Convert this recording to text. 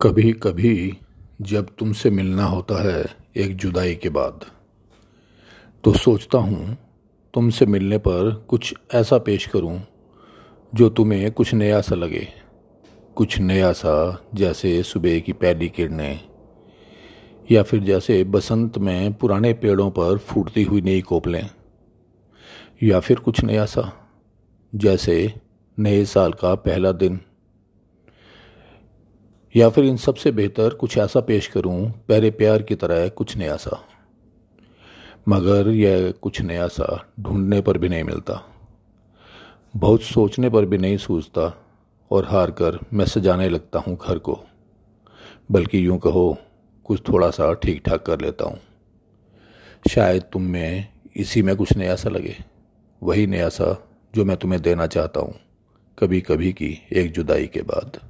कभी कभी जब तुमसे मिलना होता है एक जुदाई के बाद तो सोचता हूँ तुमसे मिलने पर कुछ ऐसा पेश करूँ जो तुम्हें कुछ नया सा लगे। कुछ नया सा, जैसे सुबह की पहली किरणें, या फिर जैसे बसंत में पुराने पेड़ों पर फूटती हुई नई कोपलें, या फिर कुछ नया सा, जैसे नए साल का पहला दिन। या फिर इन सबसे बेहतर कुछ ऐसा पेश करूँ, पहले प्यार की तरह कुछ नया सा। मगर यह कुछ नया सा ढूँढने पर भी नहीं मिलता। बहुत सोचने पर भी नहीं सूझता और हार कर मैं सजाने लगता हूँ घर को। बल्कि यूँ कहो, कुछ थोड़ा सा ठीक ठाक कर लेता हूँ। शायद तुम में इसी में कुछ नया सा लगे। वही नया सा जो मैं तुम्हें देना चाहता हूँ कभी कभी की एक जुदाई के बाद।